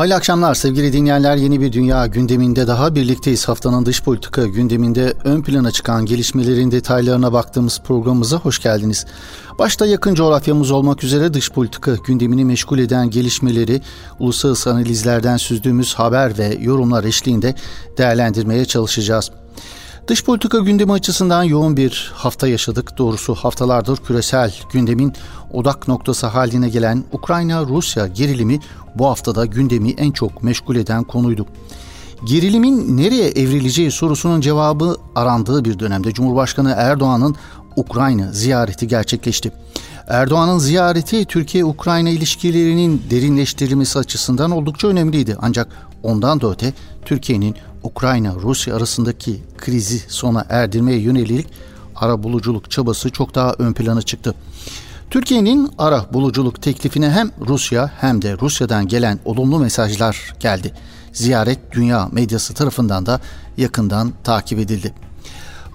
Hayırlı akşamlar sevgili dinleyenler. Yeni bir dünya gündeminde daha birlikteyiz. Haftanın dış politika gündeminde ön plana çıkan gelişmelerin detaylarına baktığımız programımıza hoş geldiniz. Başta yakın coğrafyamız olmak üzere dış politika gündemini meşgul eden gelişmeleri uluslararası analizlerden süzdüğümüz haber ve yorumlar eşliğinde değerlendirmeye çalışacağız. Dış politika gündemi açısından yoğun bir hafta yaşadık. Doğrusu haftalardır küresel gündemin odak noktası haline gelen Ukrayna-Rusya gerilimi bu haftada gündemi en çok meşgul eden konuydu. Gerilimin nereye evrileceği sorusunun cevabı arandığı bir dönemde Cumhurbaşkanı Erdoğan'ın Ukrayna ziyareti gerçekleşti. Erdoğan'ın ziyareti Türkiye-Ukrayna ilişkilerinin derinleştirilmesi açısından oldukça önemliydi. Ancak ondan da öte Türkiye'nin Ukrayna-Rusya arasındaki krizi sona erdirmeye yönelik ara buluculuk çabası çok daha ön plana çıktı. Türkiye'nin ara buluculuk teklifine hem Rusya hem de Rusya'dan gelen olumlu mesajlar geldi. Ziyaret dünya medyası tarafından da yakından takip edildi.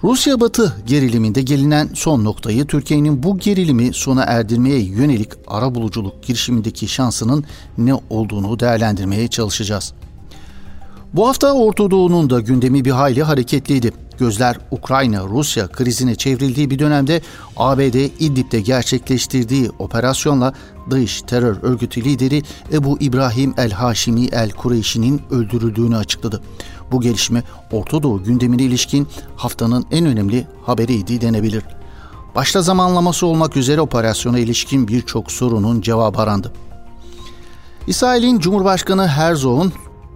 Rusya Batı geriliminde gelinen son noktayı Türkiye'nin bu gerilimi sona erdirmeye yönelik ara buluculuk girişimindeki şansının ne olduğunu değerlendirmeye çalışacağız. Bu hafta Orta Doğu'nun da gündemi bir hayli hareketliydi. Gözler Ukrayna-Rusya krizine çevrildiği bir dönemde ABD İdlib'de gerçekleştirdiği operasyonla DAEŞ terör örgütü lideri Ebu İbrahim el-Haşimi el-Kureyşi'nin öldürüldüğünü açıkladı. Bu gelişme Orta Doğu gündemine ilişkin haftanın en önemli haberiydi denebilir. Başta zamanlaması olmak üzere operasyona ilişkin birçok sorunun cevabı arandı. İsrail'in Cumhurbaşkanı Herzog'un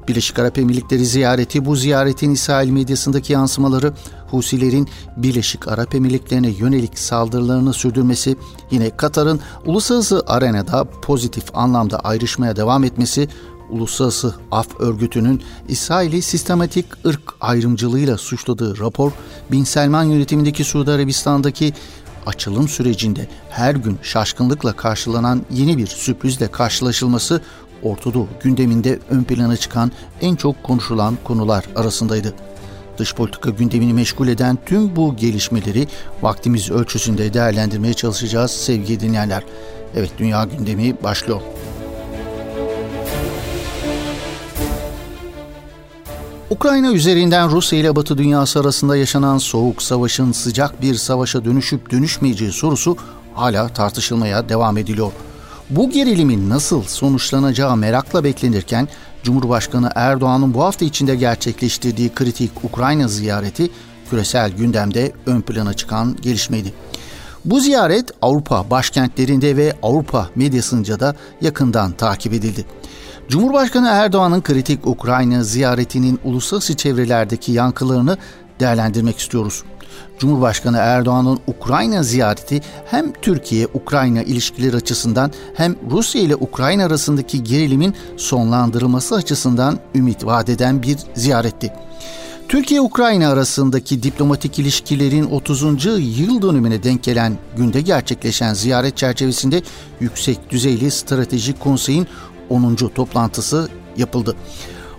Birleşik Arap Emirlikleri ziyareti bu ziyaretin İsrail medyasındaki yansımaları Husilerin Birleşik Arap Emirlikleri'ne yönelik saldırılarını sürdürmesi, yine Katar'ın uluslararası arenada pozitif anlamda ayrışmaya devam etmesi, Uluslararası Af Örgütü'nün İsrail'i sistematik ırk ayrımcılığıyla suçladığı rapor, Bin Selman yönetimindeki Suudi Arabistan'daki açılım sürecinde her gün şaşkınlıkla karşılanan yeni bir sürprizle karşılaşılması Ortadoğu gündeminde ön plana çıkan en çok konuşulan konular arasındaydı. Dış politika gündemini meşgul eden tüm bu gelişmeleri vaktimiz ölçüsünde değerlendirmeye çalışacağız sevgili dinleyenler. Evet dünya gündemi başlıyor. Ukrayna üzerinden Rusya ile Batı dünyası arasında yaşanan soğuk savaşın sıcak bir savaşa dönüşüp dönüşmeyeceği sorusu hala tartışılmaya devam ediliyor. Bu gerilimin nasıl sonuçlanacağı merakla beklenirken Cumhurbaşkanı Erdoğan'ın bu hafta içinde gerçekleştirdiği kritik Ukrayna ziyareti küresel gündemde ön plana çıkan gelişmeydi. Bu ziyaret Avrupa başkentlerinde ve Avrupa medyasınca da yakından takip edildi. Cumhurbaşkanı Erdoğan'ın kritik Ukrayna ziyaretinin uluslararası çevrelerdeki yankılarını değerlendirmek istiyoruz. Cumhurbaşkanı Erdoğan'ın Ukrayna ziyareti hem Türkiye-Ukrayna ilişkileri açısından hem Rusya ile Ukrayna arasındaki gerilimin sonlandırılması açısından ümit vadeden bir ziyaretti. Türkiye-Ukrayna arasındaki diplomatik ilişkilerin 30. yıl dönümüne denk gelen günde gerçekleşen ziyaret çerçevesinde Yüksek Düzeyli Stratejik Konsey'in 10. toplantısı yapıldı.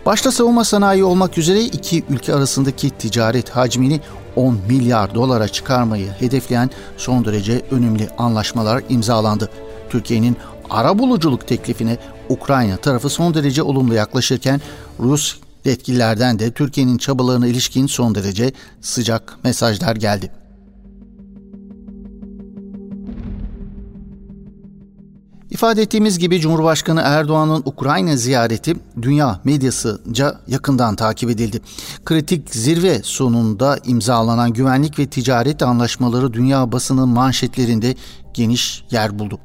Başta savunma sanayi olmak üzere iki ülke arasındaki ticaret hacmini 10 milyar dolara çıkarmayı hedefleyen son derece önemli anlaşmalar imzalandı. Türkiye'nin ara buluculuk teklifine Ukrayna tarafı son derece olumlu yaklaşırken Rus yetkililerden de Türkiye'nin çabalarına ilişkin son derece sıcak mesajlar geldi. İfade ettiğimiz gibi Cumhurbaşkanı Erdoğan'ın Ukrayna ziyareti dünya medyasıca yakından takip edildi. Kritik zirve sonunda imzalanan güvenlik ve ticaret anlaşmaları dünya basının manşetlerinde geniş yer buldu.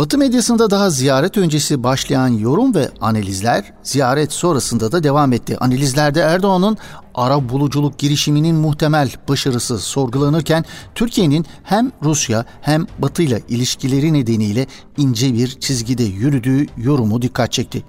Batı medyasında daha ziyaret öncesi başlayan yorum ve analizler ziyaret sonrasında da devam etti. Analizlerde Erdoğan'ın ara buluculuk girişiminin muhtemel başarısı sorgulanırken Türkiye'nin hem Rusya hem Batı ile ilişkileri nedeniyle ince bir çizgide yürüdüğü yorumu dikkat çekti.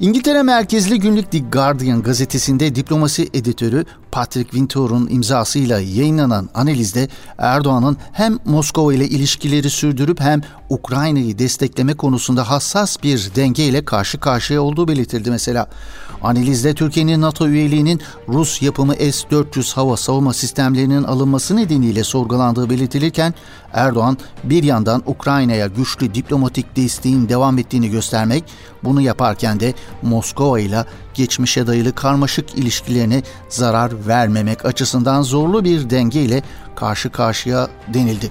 İngiltere merkezli günlük The Guardian gazetesinde diplomasi editörü Patrick Wintour'un imzasıyla yayınlanan analizde Erdoğan'ın hem Moskova ile ilişkileri sürdürüp hem Ukrayna'yı destekleme konusunda hassas bir denge ile karşı karşıya olduğu belirtildi mesela. Analizde Türkiye'nin NATO üyeliğinin Rus yapımı S-400 hava savunma sistemlerinin alınması nedeniyle sorgulandığı belirtilirken Erdoğan bir yandan Ukrayna'ya güçlü diplomatik desteğin devam ettiğini göstermek, bunu yaparken de Moskova ile geçmişe dayalı karmaşık ilişkilerine zarar vermemek açısından zorlu bir denge ile karşı karşıya denildi.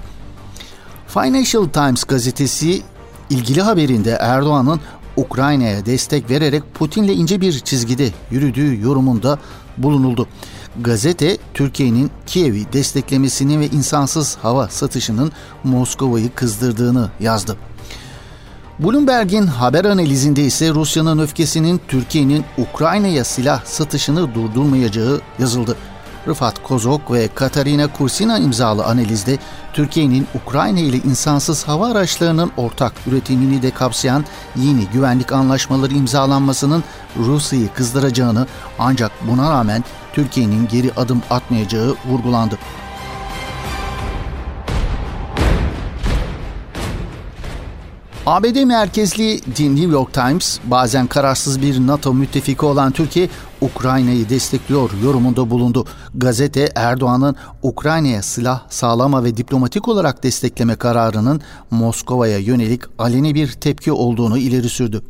Financial Times gazetesi ilgili haberinde Erdoğan'ın Ukrayna'ya destek vererek Putin'le ince bir çizgide yürüdüğü yorumunda bulunuldu. Gazete Türkiye'nin Kiev'i desteklemesini ve insansız hava satışının Moskova'yı kızdırdığını yazdı. Bloomberg'in haber analizinde ise Rusya'nın öfkesinin Türkiye'nin Ukrayna'ya silah satışını durdurmayacağı yazıldı. Rıfat Kozok ve Katarina Kursina imzalı analizde Türkiye'nin Ukrayna ile insansız hava araçlarının ortak üretimini de kapsayan yeni güvenlik anlaşmaları imzalanmasının Rusya'yı kızdıracağını ancak buna rağmen Türkiye'nin geri adım atmayacağı vurgulandı. ABD merkezli The New York Times bazen kararsız bir NATO müttefiki olan Türkiye Ukrayna'yı destekliyor yorumunda bulundu. Gazete Erdoğan'ın Ukrayna'ya silah sağlama ve diplomatik olarak destekleme kararının Moskova'ya yönelik aleni bir tepki olduğunu ileri sürdü.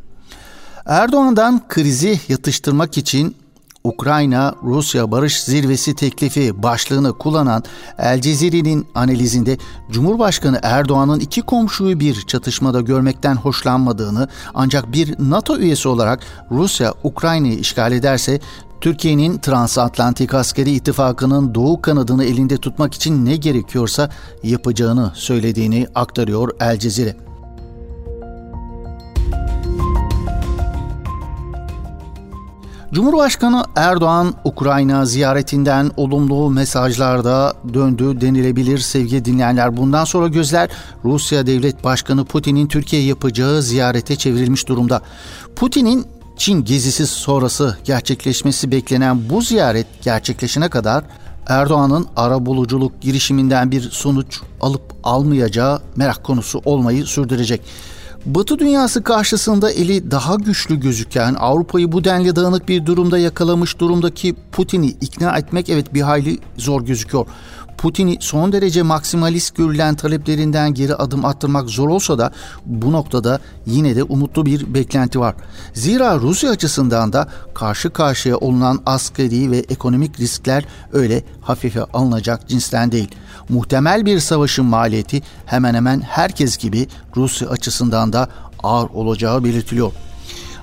Erdoğan'dan krizi yatıştırmak için Ukrayna-Rusya barış zirvesi teklifi başlığını kullanan El Cezire'nin analizinde Cumhurbaşkanı Erdoğan'ın iki komşuyu bir çatışmada görmekten hoşlanmadığını ancak bir NATO üyesi olarak Rusya Ukrayna'yı işgal ederse Türkiye'nin transatlantik askeri ittifakının doğu kanadını elinde tutmak için ne gerekiyorsa yapacağını söylediğini aktarıyor El Cezire. Cumhurbaşkanı Erdoğan Ukrayna ziyaretinden olumlu mesajlarda döndü denilebilir sevgili dinleyenler. Bundan sonra gözler Rusya Devlet Başkanı Putin'in Türkiye yapacağı ziyarete çevrilmiş durumda. Putin'in Çin gezisi sonrası gerçekleşmesi beklenen bu ziyaret gerçekleşene kadar Erdoğan'ın ara buluculuk girişiminden bir sonuç alıp almayacağı merak konusu olmayı sürdürecek. Batı dünyası karşısında eli daha güçlü gözüken Avrupa'yı bu denli dağınık bir durumda yakalamış durumdaki Putin'i ikna etmek evet bir hayli zor gözüküyor. Putin'i son derece maksimalist görülen taleplerinden geri adım attırmak zor olsa da bu noktada yine de umutlu bir beklenti var. Zira Rusya açısından da karşı karşıya olunan askeri ve ekonomik riskler öyle hafife alınacak cinsten değil. Muhtemel bir savaşın maliyeti hemen hemen herkes gibi Rusya açısından da ağır olacağı belirtiliyor.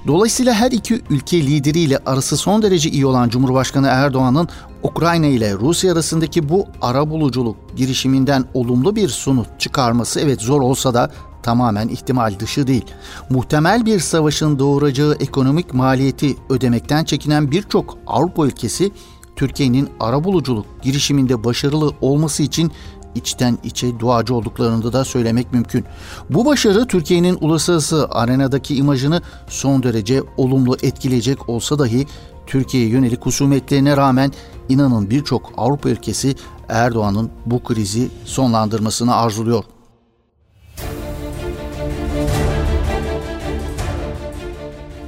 Dolayısıyla her iki ülke lideriyle arası son derece iyi olan Cumhurbaşkanı Erdoğan'ın Ukrayna ile Rusya arasındaki bu ara buluculuk girişiminden olumlu bir sonuç çıkarması evet zor olsa da tamamen ihtimal dışı değil. Muhtemel bir savaşın doğuracağı ekonomik maliyeti ödemekten çekinen birçok Avrupa ülkesi Türkiye'nin arabuluculuk girişiminde başarılı olması için içten içe duacı olduklarını da söylemek mümkün. Bu başarı Türkiye'nin uluslararası arenadaki imajını son derece olumlu etkileyecek olsa dahi Türkiye'ye yönelik husumetlerine rağmen inanın birçok Avrupa ülkesi Erdoğan'ın bu krizi sonlandırmasını arzuluyor.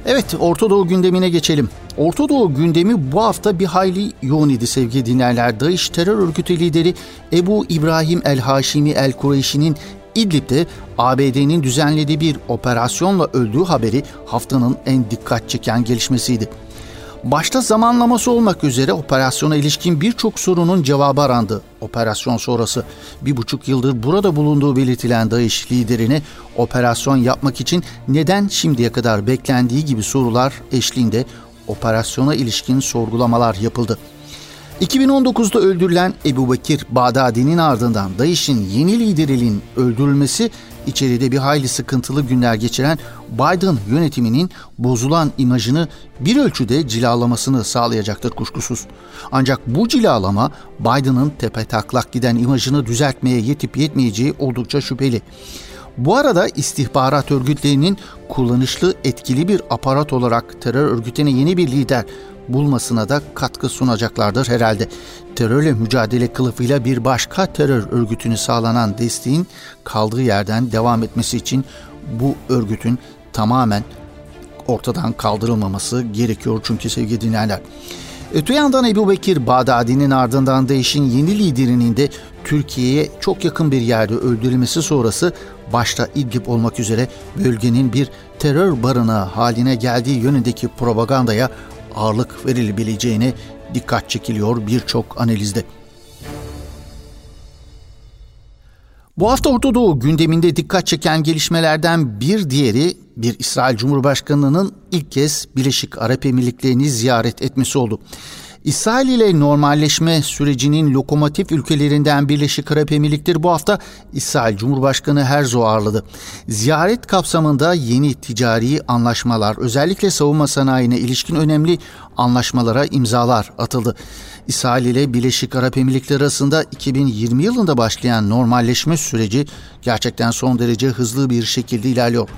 Evet, Orta Doğu gündemine geçelim. Orta Doğu gündemi bu hafta bir hayli yoğun idi sevgili dinlerler. DAEŞ terör örgütü lideri Ebu İbrahim el-Haşimi el-Kureyşi'nin İdlib'de ABD'nin düzenlediği bir operasyonla öldüğü haberi haftanın en dikkat çeken gelişmesiydi. Başta zamanlaması olmak üzere operasyona ilişkin birçok sorunun cevabı arandı. Operasyon sonrası bir buçuk yıldır burada bulunduğu belirtilen DAEŞ liderine operasyon yapmak için neden şimdiye kadar beklendiği gibi sorular eşliğinde operasyona ilişkin sorgulamalar yapıldı. 2019'da öldürülen Ebu Bekir Bağdadi'nin ardından DAEŞ'in yeni liderinin öldürülmesi içeride bir hayli sıkıntılı günler geçiren Biden yönetiminin bozulan imajını bir ölçüde cilalamasını sağlayacaktır kuşkusuz. Ancak bu cilalama Biden'ın tepe taklak giden imajını düzeltmeye yetip yetmeyeceği oldukça şüpheli. Bu arada istihbarat örgütlerinin kullanışlı etkili bir aparat olarak terör örgütüne yeni bir lider bulmasına da katkı sunacaklardır herhalde. Terörle mücadele kılıfıyla bir başka terör örgütünü sağlanan desteğin kaldığı yerden devam etmesi için bu örgütün tamamen ortadan kaldırılmaması gerekiyor çünkü sevgili dinleyenler. Öte yandan Ebu Bekir Bağdadi'nin ardından değişin yeni liderinin de Türkiye'ye çok yakın bir yerde öldürülmesi sonrası başta İdlib olmak üzere bölgenin bir terör barınağı haline geldiği yönündeki propagandaya ağırlık verilebileceğine dikkat çekiliyor birçok analizde. Bu hafta Orta Doğu gündeminde dikkat çeken gelişmelerden bir diğeri bir İsrail Cumhurbaşkanı'nın ilk kez Birleşik Arap Emirlikleri'ni ziyaret etmesi oldu. İsrail ile normalleşme sürecinin lokomotif ülkelerinden Birleşik Arap Emirlikleri bu hafta İsrail Cumhurbaşkanı Herzog ağırladı. Ziyaret kapsamında yeni ticari anlaşmalar, özellikle savunma sanayine ilişkin önemli anlaşmalara imzalar atıldı. İsrail ile Birleşik Arap Emirlikleri arasında 2020 yılında başlayan normalleşme süreci gerçekten son derece hızlı bir şekilde ilerliyor.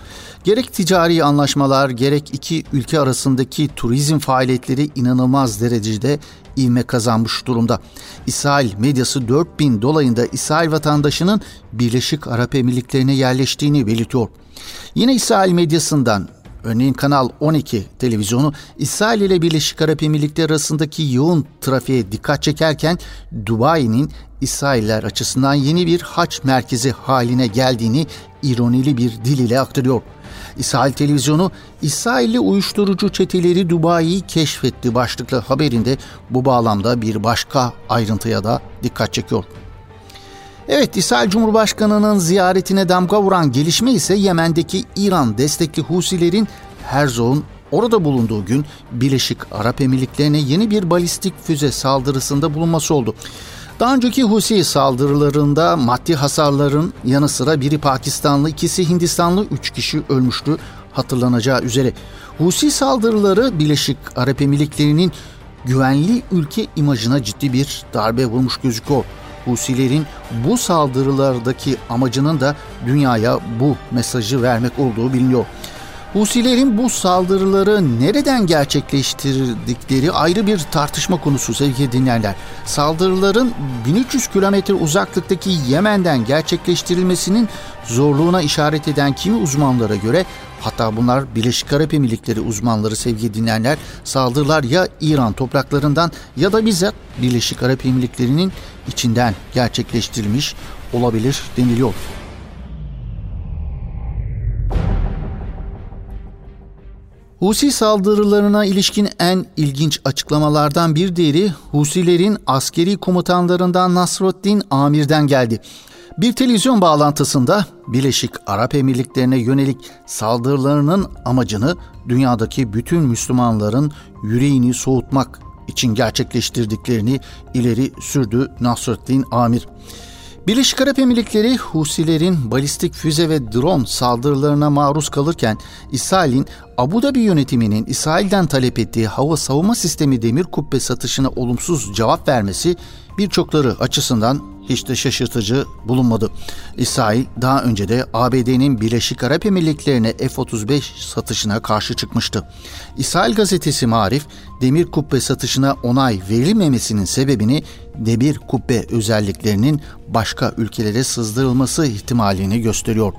Gerek ticari anlaşmalar gerek iki ülke arasındaki turizm faaliyetleri inanılmaz derecede ivme kazanmış durumda. İsrail medyası 4000 dolayında İsrail vatandaşının Birleşik Arap Emirlikleri'ne yerleştiğini belirtiyor. Yine İsrail medyasından Örneğin Kanal 12 televizyonu İsrail ile Birleşik Arap Emirlikleri arasındaki yoğun trafiğe dikkat çekerken Dubai'nin İsrailler açısından yeni bir haç merkezi haline geldiğini ironili bir dil ile aktarıyor. İsrail televizyonu İsrailli uyuşturucu çeteleri Dubai'yi keşfetti başlıklı haberinde bu bağlamda bir başka ayrıntıya da dikkat çekiyor. Evet İsrail Cumhurbaşkanı'nın ziyaretine damga vuran gelişme ise Yemen'deki İran destekli Husilerin Herzog'un orada bulunduğu gün Birleşik Arap Emirlikleri'ne yeni bir balistik füze saldırısında bulunması oldu. Daha önceki Husi saldırılarında maddi hasarların yanı sıra biri Pakistanlı, ikisi Hindistanlı, üç kişi ölmüştü hatırlanacağı üzere. Husi saldırıları Birleşik Arap Emirlikleri'nin güvenli ülke imajına ciddi bir darbe vurmuş gözüküyor. Husilerin bu saldırılardaki amacının da dünyaya bu mesajı vermek olduğu biliniyor. Husilerin bu saldırıları nereden gerçekleştirdikleri ayrı bir tartışma konusu sevgili dinleyenler. Saldırıların 1300 kilometre uzaklıktaki Yemen'den gerçekleştirilmesinin zorluğuna işaret eden kimi uzmanlara göre hatta bunlar Birleşik Arap Emirlikleri uzmanları sevgili dinleyenler saldırılar ya İran topraklarından ya da bizzat Birleşik Arap Emirlikleri'nin içinden gerçekleştirilmiş olabilir deniliyor. Husi saldırılarına ilişkin en ilginç açıklamalardan bir diğeri Husilerin askeri komutanlarından Nasruddin Amir'den geldi. Bir televizyon bağlantısında Birleşik Arap Emirlikleri'ne yönelik saldırılarının amacını dünyadaki bütün Müslümanların yüreğini soğutmak için gerçekleştirdiklerini ileri sürdü Nasruddin Amir. Birleşik Arap Emirlikleri Husilerin balistik füze ve drone saldırılarına maruz kalırken İsrail'in Abu Dhabi yönetiminin İsrail'den talep ettiği hava savunma sistemi demir kubbe satışına olumsuz cevap vermesi birçokları açısından hiç de şaşırtıcı bulunmadı. İsrail daha önce de ABD'nin Birleşik Arap Emirlikleri'ne F-35 satışına karşı çıkmıştı. İsrail gazetesi Marif, demir kubbe satışına onay verilmemesinin sebebini demir kubbe özelliklerinin başka ülkelere sızdırılması ihtimalini gösteriyor.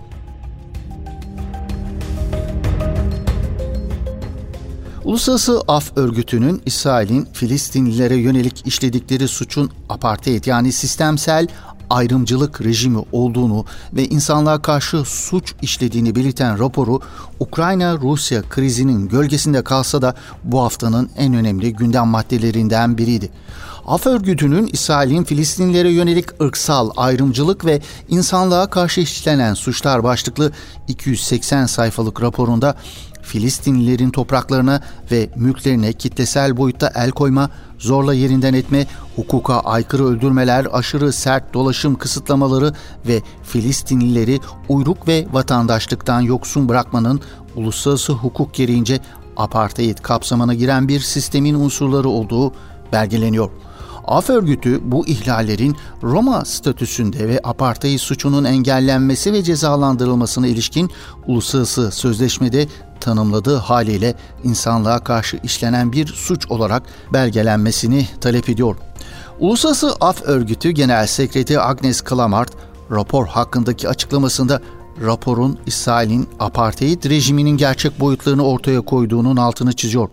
Uluslararası Af Örgütü'nün İsrail'in Filistinlilere yönelik işledikleri suçun apartheid yani sistemsel ayrımcılık rejimi olduğunu ve insanlığa karşı suç işlediğini belirten raporu Ukrayna-Rusya krizinin gölgesinde kalsa da bu haftanın en önemli gündem maddelerinden biriydi. Af örgütünün İsrail'in Filistinlilere yönelik ırksal ayrımcılık ve insanlığa karşı işlenen suçlar başlıklı 280 sayfalık raporunda Filistinlilerin topraklarına ve mülklerine kitlesel boyutta el koyma, zorla yerinden etme, hukuka aykırı öldürmeler, aşırı sert dolaşım kısıtlamaları ve Filistinlileri uyruk ve vatandaşlıktan yoksun bırakmanın uluslararası hukuk gereğince apartheid kapsamına giren bir sistemin unsurları olduğu belgeleniyor. Af örgütü bu ihlallerin Roma statüsünde ve apartheid suçunun engellenmesi ve cezalandırılmasına ilişkin uluslararası sözleşmede tanımladığı haliyle insanlığa karşı işlenen bir suç olarak belgelenmesini talep ediyor. Uluslararası Af Örgütü Genel Sekreteri Agnes Klamart, rapor hakkındaki açıklamasında raporun İsrail'in apartheid rejiminin gerçek boyutlarını ortaya koyduğunun altını çiziyor.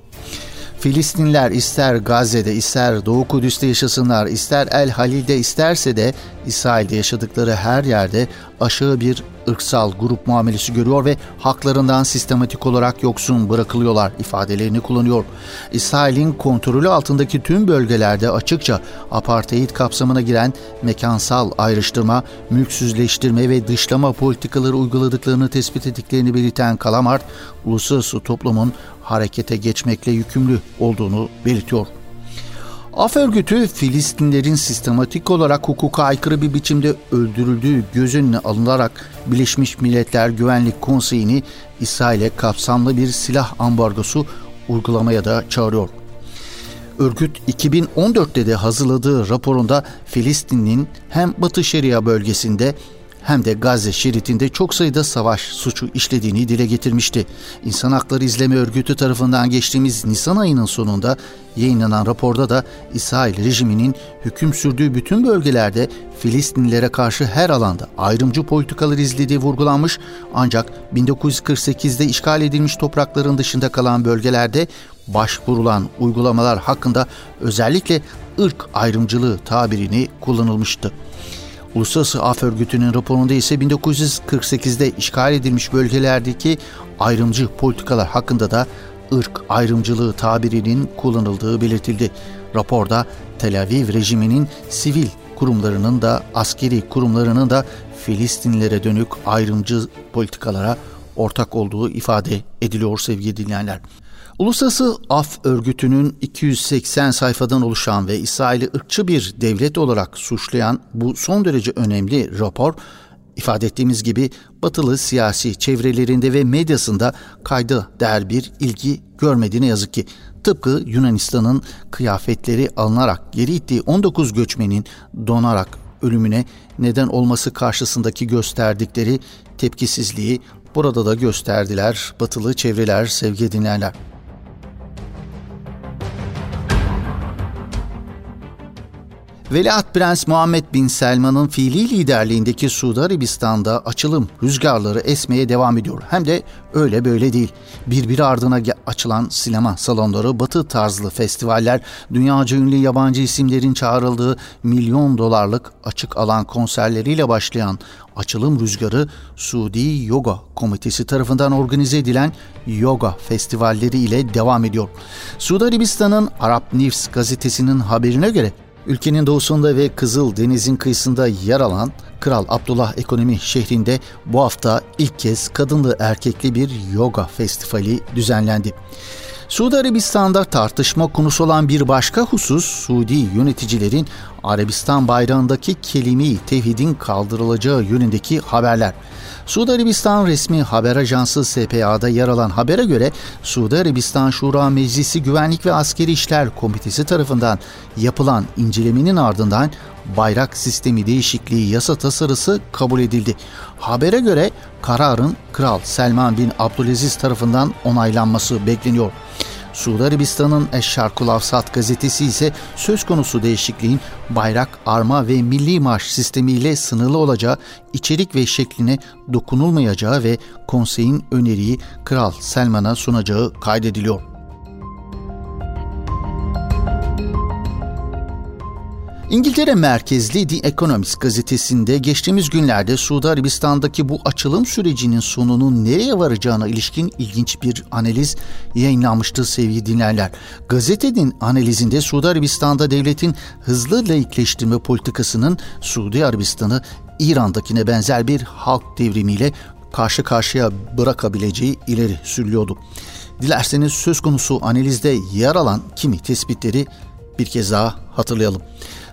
Filistinler ister Gazze'de ister Doğu Kudüs'te yaşasınlar, ister El Halil'de isterse de İsrail'de yaşadıkları her yerde aşağı bir ırksal grup muamelesi görüyor ve haklarından sistematik olarak yoksun bırakılıyorlar ifadelerini kullanıyor. İsrail'in kontrolü altındaki tüm bölgelerde açıkça apartheid kapsamına giren mekansal ayrıştırma, mülksüzleştirme ve dışlama politikaları uyguladıklarını tespit ettiklerini belirten Kalamart, uluslararası toplumun harekete geçmekle yükümlü olduğunu belirtiyor. Af örgütü Filistinlerin sistematik olarak hukuka aykırı bir biçimde öldürüldüğü göz önüne alınarak Birleşmiş Milletler Güvenlik Konseyi'ni İsrail'e kapsamlı bir silah ambargosu uygulamaya da çağırıyor. Örgüt 2014'te de hazırladığı raporunda Filistin'in hem Batı Şeria bölgesinde hem de Gazze şeridinde çok sayıda savaş suçu işlediğini dile getirmişti. İnsan Hakları İzleme Örgütü tarafından geçtiğimiz Nisan ayının sonunda yayınlanan raporda da İsrail rejiminin hüküm sürdüğü bütün bölgelerde Filistinlilere karşı her alanda ayrımcı politikalar izlediği vurgulanmış ancak 1948'de işgal edilmiş toprakların dışında kalan bölgelerde başvurulan uygulamalar hakkında özellikle ırk ayrımcılığı tabirini kullanılmıştı. Uluslararası Af Örgütü'nün raporunda ise 1948'de işgal edilmiş bölgelerdeki ayrımcı politikalar hakkında da ırk ayrımcılığı tabirinin kullanıldığı belirtildi. Raporda Tel Aviv rejiminin sivil kurumlarının da askeri kurumlarının da Filistinlilere dönük ayrımcı politikalara ortak olduğu ifade ediliyor sevgili dinleyenler. Uluslararası Af Örgütü'nün 280 sayfadan oluşan ve İsrail'i ırkçı bir devlet olarak suçlayan bu son derece önemli rapor ifade ettiğimiz gibi batılı siyasi çevrelerinde ve medyasında kayda değer bir ilgi görmediğine yazık ki. Tıpkı Yunanistan'ın kıyafetleri alınarak geri ittiği 19 göçmenin donarak ölümüne neden olması karşısındaki gösterdikleri tepkisizliği burada da gösterdiler batılı çevreler sevgi dinleyenler. Veliaht Prens Muhammed Bin Selman'ın fiili liderliğindeki Suudi Arabistan'da açılım rüzgarları esmeye devam ediyor. Hem de öyle böyle değil. Birbiri ardına açılan sinema salonları, batı tarzlı festivaller, dünyaca ünlü yabancı isimlerin çağrıldığı milyon dolarlık açık alan konserleriyle başlayan açılım rüzgarı Suudi Yoga Komitesi tarafından organize edilen yoga festivalleri ile devam ediyor. Suudi Arabistan'ın Arap News gazetesinin haberine göre Ülkenin doğusunda ve Kızıl Deniz'in kıyısında yer alan Kral Abdullah Ekonomi şehrinde bu hafta ilk kez kadınlı erkekli bir yoga festivali düzenlendi. Suudi Arabistan'da tartışma konusu olan bir başka husus Suudi yöneticilerin Arabistan bayrağındaki kelime-i tevhidin kaldırılacağı yönündeki haberler. Suudi Arabistan resmi haber ajansı SPA'da yer alan habere göre Suudi Arabistan Şura Meclisi Güvenlik ve Askeri İşler Komitesi tarafından yapılan incelemenin ardından bayrak sistemi değişikliği yasa tasarısı kabul edildi. Habere göre kararın Kral Selman bin Abdülaziz tarafından onaylanması bekleniyor. Suudi Arabistan'ın Eşşarkul Avsat gazetesi ise söz konusu değişikliğin bayrak, arma ve milli marş sistemiyle sınırlı olacağı, içerik ve şekline dokunulmayacağı ve konseyin öneriyi Kral Selman'a sunacağı kaydediliyor. İngiltere merkezli The Economist gazetesinde geçtiğimiz günlerde Suudi Arabistan'daki bu açılım sürecinin sonunun nereye varacağına ilişkin ilginç bir analiz yayınlanmıştı sevgili dinleyenler. Gazetenin analizinde Suudi Arabistan'da devletin hızlı laikleştirme politikasının Suudi Arabistan'ı İran'dakine benzer bir halk devrimiyle karşı karşıya bırakabileceği ileri sürülüyordu. Dilerseniz söz konusu analizde yer alan kimi tespitleri bir kez daha hatırlayalım.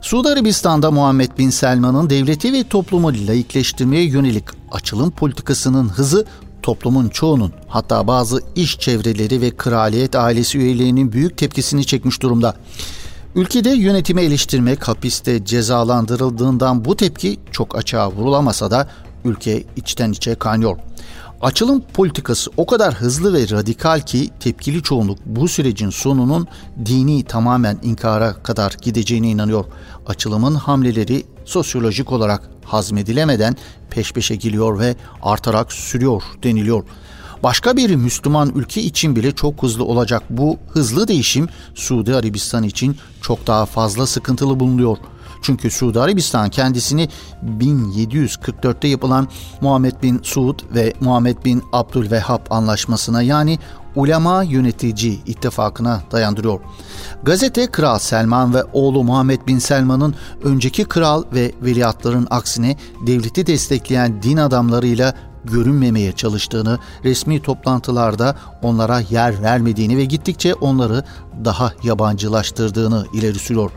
Suudi Arabistan'da Muhammed Bin Selman'ın devleti ve toplumu laikleştirmeye yönelik açılım politikasının hızı toplumun çoğunun hatta bazı iş çevreleri ve kraliyet ailesi üyelerinin büyük tepkisini çekmiş durumda. Ülkede yönetimi eleştirmek hapiste cezalandırıldığından bu tepki çok açığa vurulamasa da ülke içten içe kaynıyor. Açılım politikası o kadar hızlı ve radikal ki tepkili çoğunluk bu sürecin sonunun dini tamamen inkara kadar gideceğine inanıyor. Açılımın hamleleri sosyolojik olarak hazmedilemeden peş peşe geliyor ve artarak sürüyor deniliyor. Başka bir Müslüman ülke için bile çok hızlı olacak bu hızlı değişim Suudi Arabistan için çok daha fazla sıkıntılı bulunuyor. Çünkü Suudi Arabistan kendisini 1744'te yapılan Muhammed bin Suud ve Muhammed bin Abdülvehhab anlaşmasına yani ulema yönetici ittifakına dayandırıyor. Gazete Kral Selman ve oğlu Muhammed bin Selman'ın önceki kral ve veliahtların aksine devleti destekleyen din adamlarıyla görünmemeye çalıştığını, resmi toplantılarda onlara yer vermediğini ve gittikçe onları daha yabancılaştırdığını ileri sürüyor.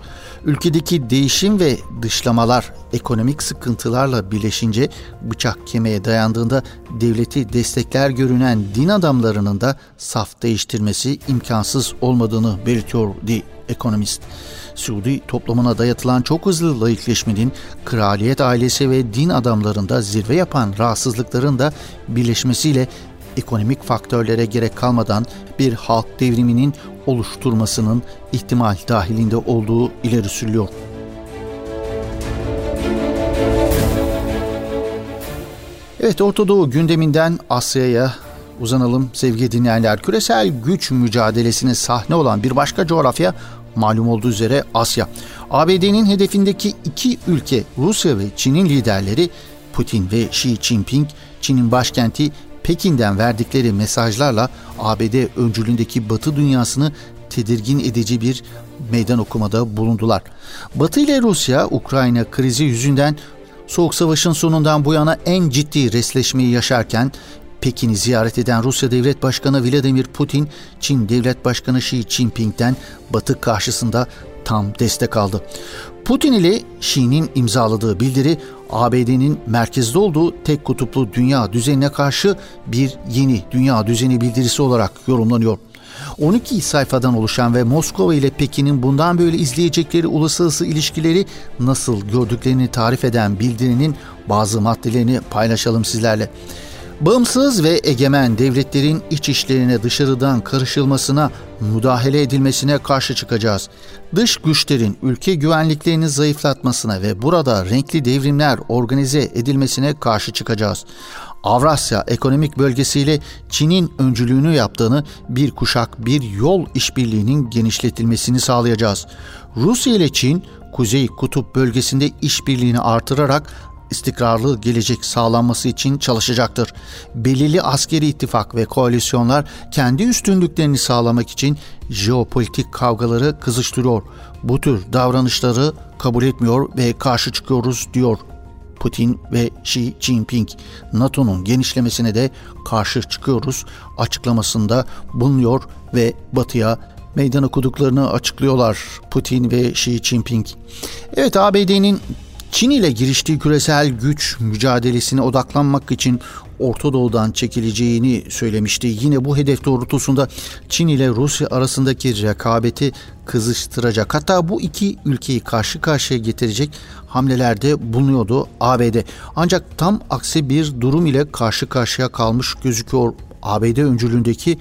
Ülkedeki değişim ve dışlamalar ekonomik sıkıntılarla birleşince bıçak kemiğe dayandığında devleti destekler görünen din adamlarının da saf değiştirmesi imkansız olmadığını belirtiyor The Economist. Suudi toplumuna dayatılan çok hızlı layıkleşmenin kraliyet ailesi ve din adamlarında zirve yapan rahatsızlıkların da birleşmesiyle ekonomik faktörlere gerek kalmadan bir halk devriminin oluşturmasının ihtimal dahilinde olduğu ileri sürülüyor. Evet Orta Doğu gündeminden Asya'ya uzanalım sevgili dinleyenler. Küresel güç mücadelesine sahne olan bir başka coğrafya malum olduğu üzere Asya. ABD'nin hedefindeki iki ülke Rusya ve Çin'in liderleri Putin ve Xi Jinping Çin'in başkenti Pekin'den verdikleri mesajlarla ABD öncülüğündeki Batı dünyasını tedirgin edici bir meydan okumada bulundular. Batı ile Rusya Ukrayna krizi yüzünden Soğuk Savaş'ın sonundan bu yana en ciddi resleşmeyi yaşarken Pekin'i ziyaret eden Rusya Devlet Başkanı Vladimir Putin, Çin Devlet Başkanı Xi Jinping'den Batı karşısında tam destek aldı. Putin ile Xi'nin imzaladığı bildiri ABD'nin merkezde olduğu tek kutuplu dünya düzenine karşı bir yeni dünya düzeni bildirisi olarak yorumlanıyor. 12 sayfadan oluşan ve Moskova ile Pekin'in bundan böyle izleyecekleri uluslararası ilişkileri nasıl gördüklerini tarif eden bildirinin bazı maddelerini paylaşalım sizlerle. Bağımsız ve egemen devletlerin iç işlerine dışarıdan karışılmasına, müdahale edilmesine karşı çıkacağız. Dış güçlerin ülke güvenliklerini zayıflatmasına ve burada renkli devrimler organize edilmesine karşı çıkacağız. Avrasya Ekonomik Bölgesiyle Çin'in öncülüğünü yaptığını bir kuşak bir yol işbirliğinin genişletilmesini sağlayacağız. Rusya ile Çin Kuzey Kutup bölgesinde işbirliğini artırarak istikrarlı gelecek sağlanması için çalışacaktır. Belirli askeri ittifak ve koalisyonlar kendi üstünlüklerini sağlamak için jeopolitik kavgaları kızıştırıyor. Bu tür davranışları kabul etmiyor ve karşı çıkıyoruz diyor Putin ve Xi Jinping. NATO'nun genişlemesine de karşı çıkıyoruz açıklamasında bulunuyor ve Batı'ya meydan okuduklarını açıklıyorlar Putin ve Xi Jinping. Evet ABD'nin Çin ile giriştiği küresel güç mücadelesine odaklanmak için Orta Doğu'dan çekileceğini söylemişti. Yine bu hedef doğrultusunda Çin ile Rusya arasındaki rekabeti kızıştıracak. Hatta bu iki ülkeyi karşı karşıya getirecek hamlelerde bulunuyordu ABD. Ancak tam aksi bir durum ile karşı karşıya kalmış gözüküyor ABD öncülüğündeki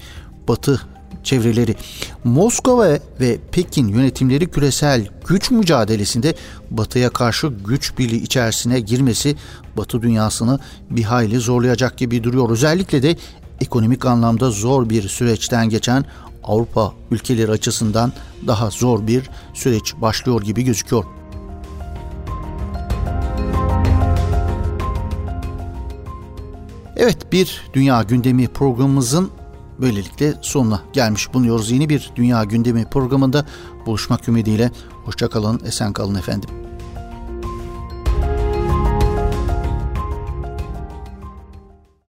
Batı çevreleri. Moskova ve Pekin yönetimleri küresel güç mücadelesinde Batı'ya karşı güç birliği içerisine girmesi Batı dünyasını bir hayli zorlayacak gibi duruyor. Özellikle de ekonomik anlamda zor bir süreçten geçen Avrupa ülkeleri açısından daha zor bir süreç başlıyor gibi gözüküyor. Evet bir dünya gündemi programımızın Böylelikle sonuna gelmiş bulunuyoruz. Yeni bir Dünya Gündemi programında buluşmak ümidiyle. Hoşçakalın, esen kalın efendim.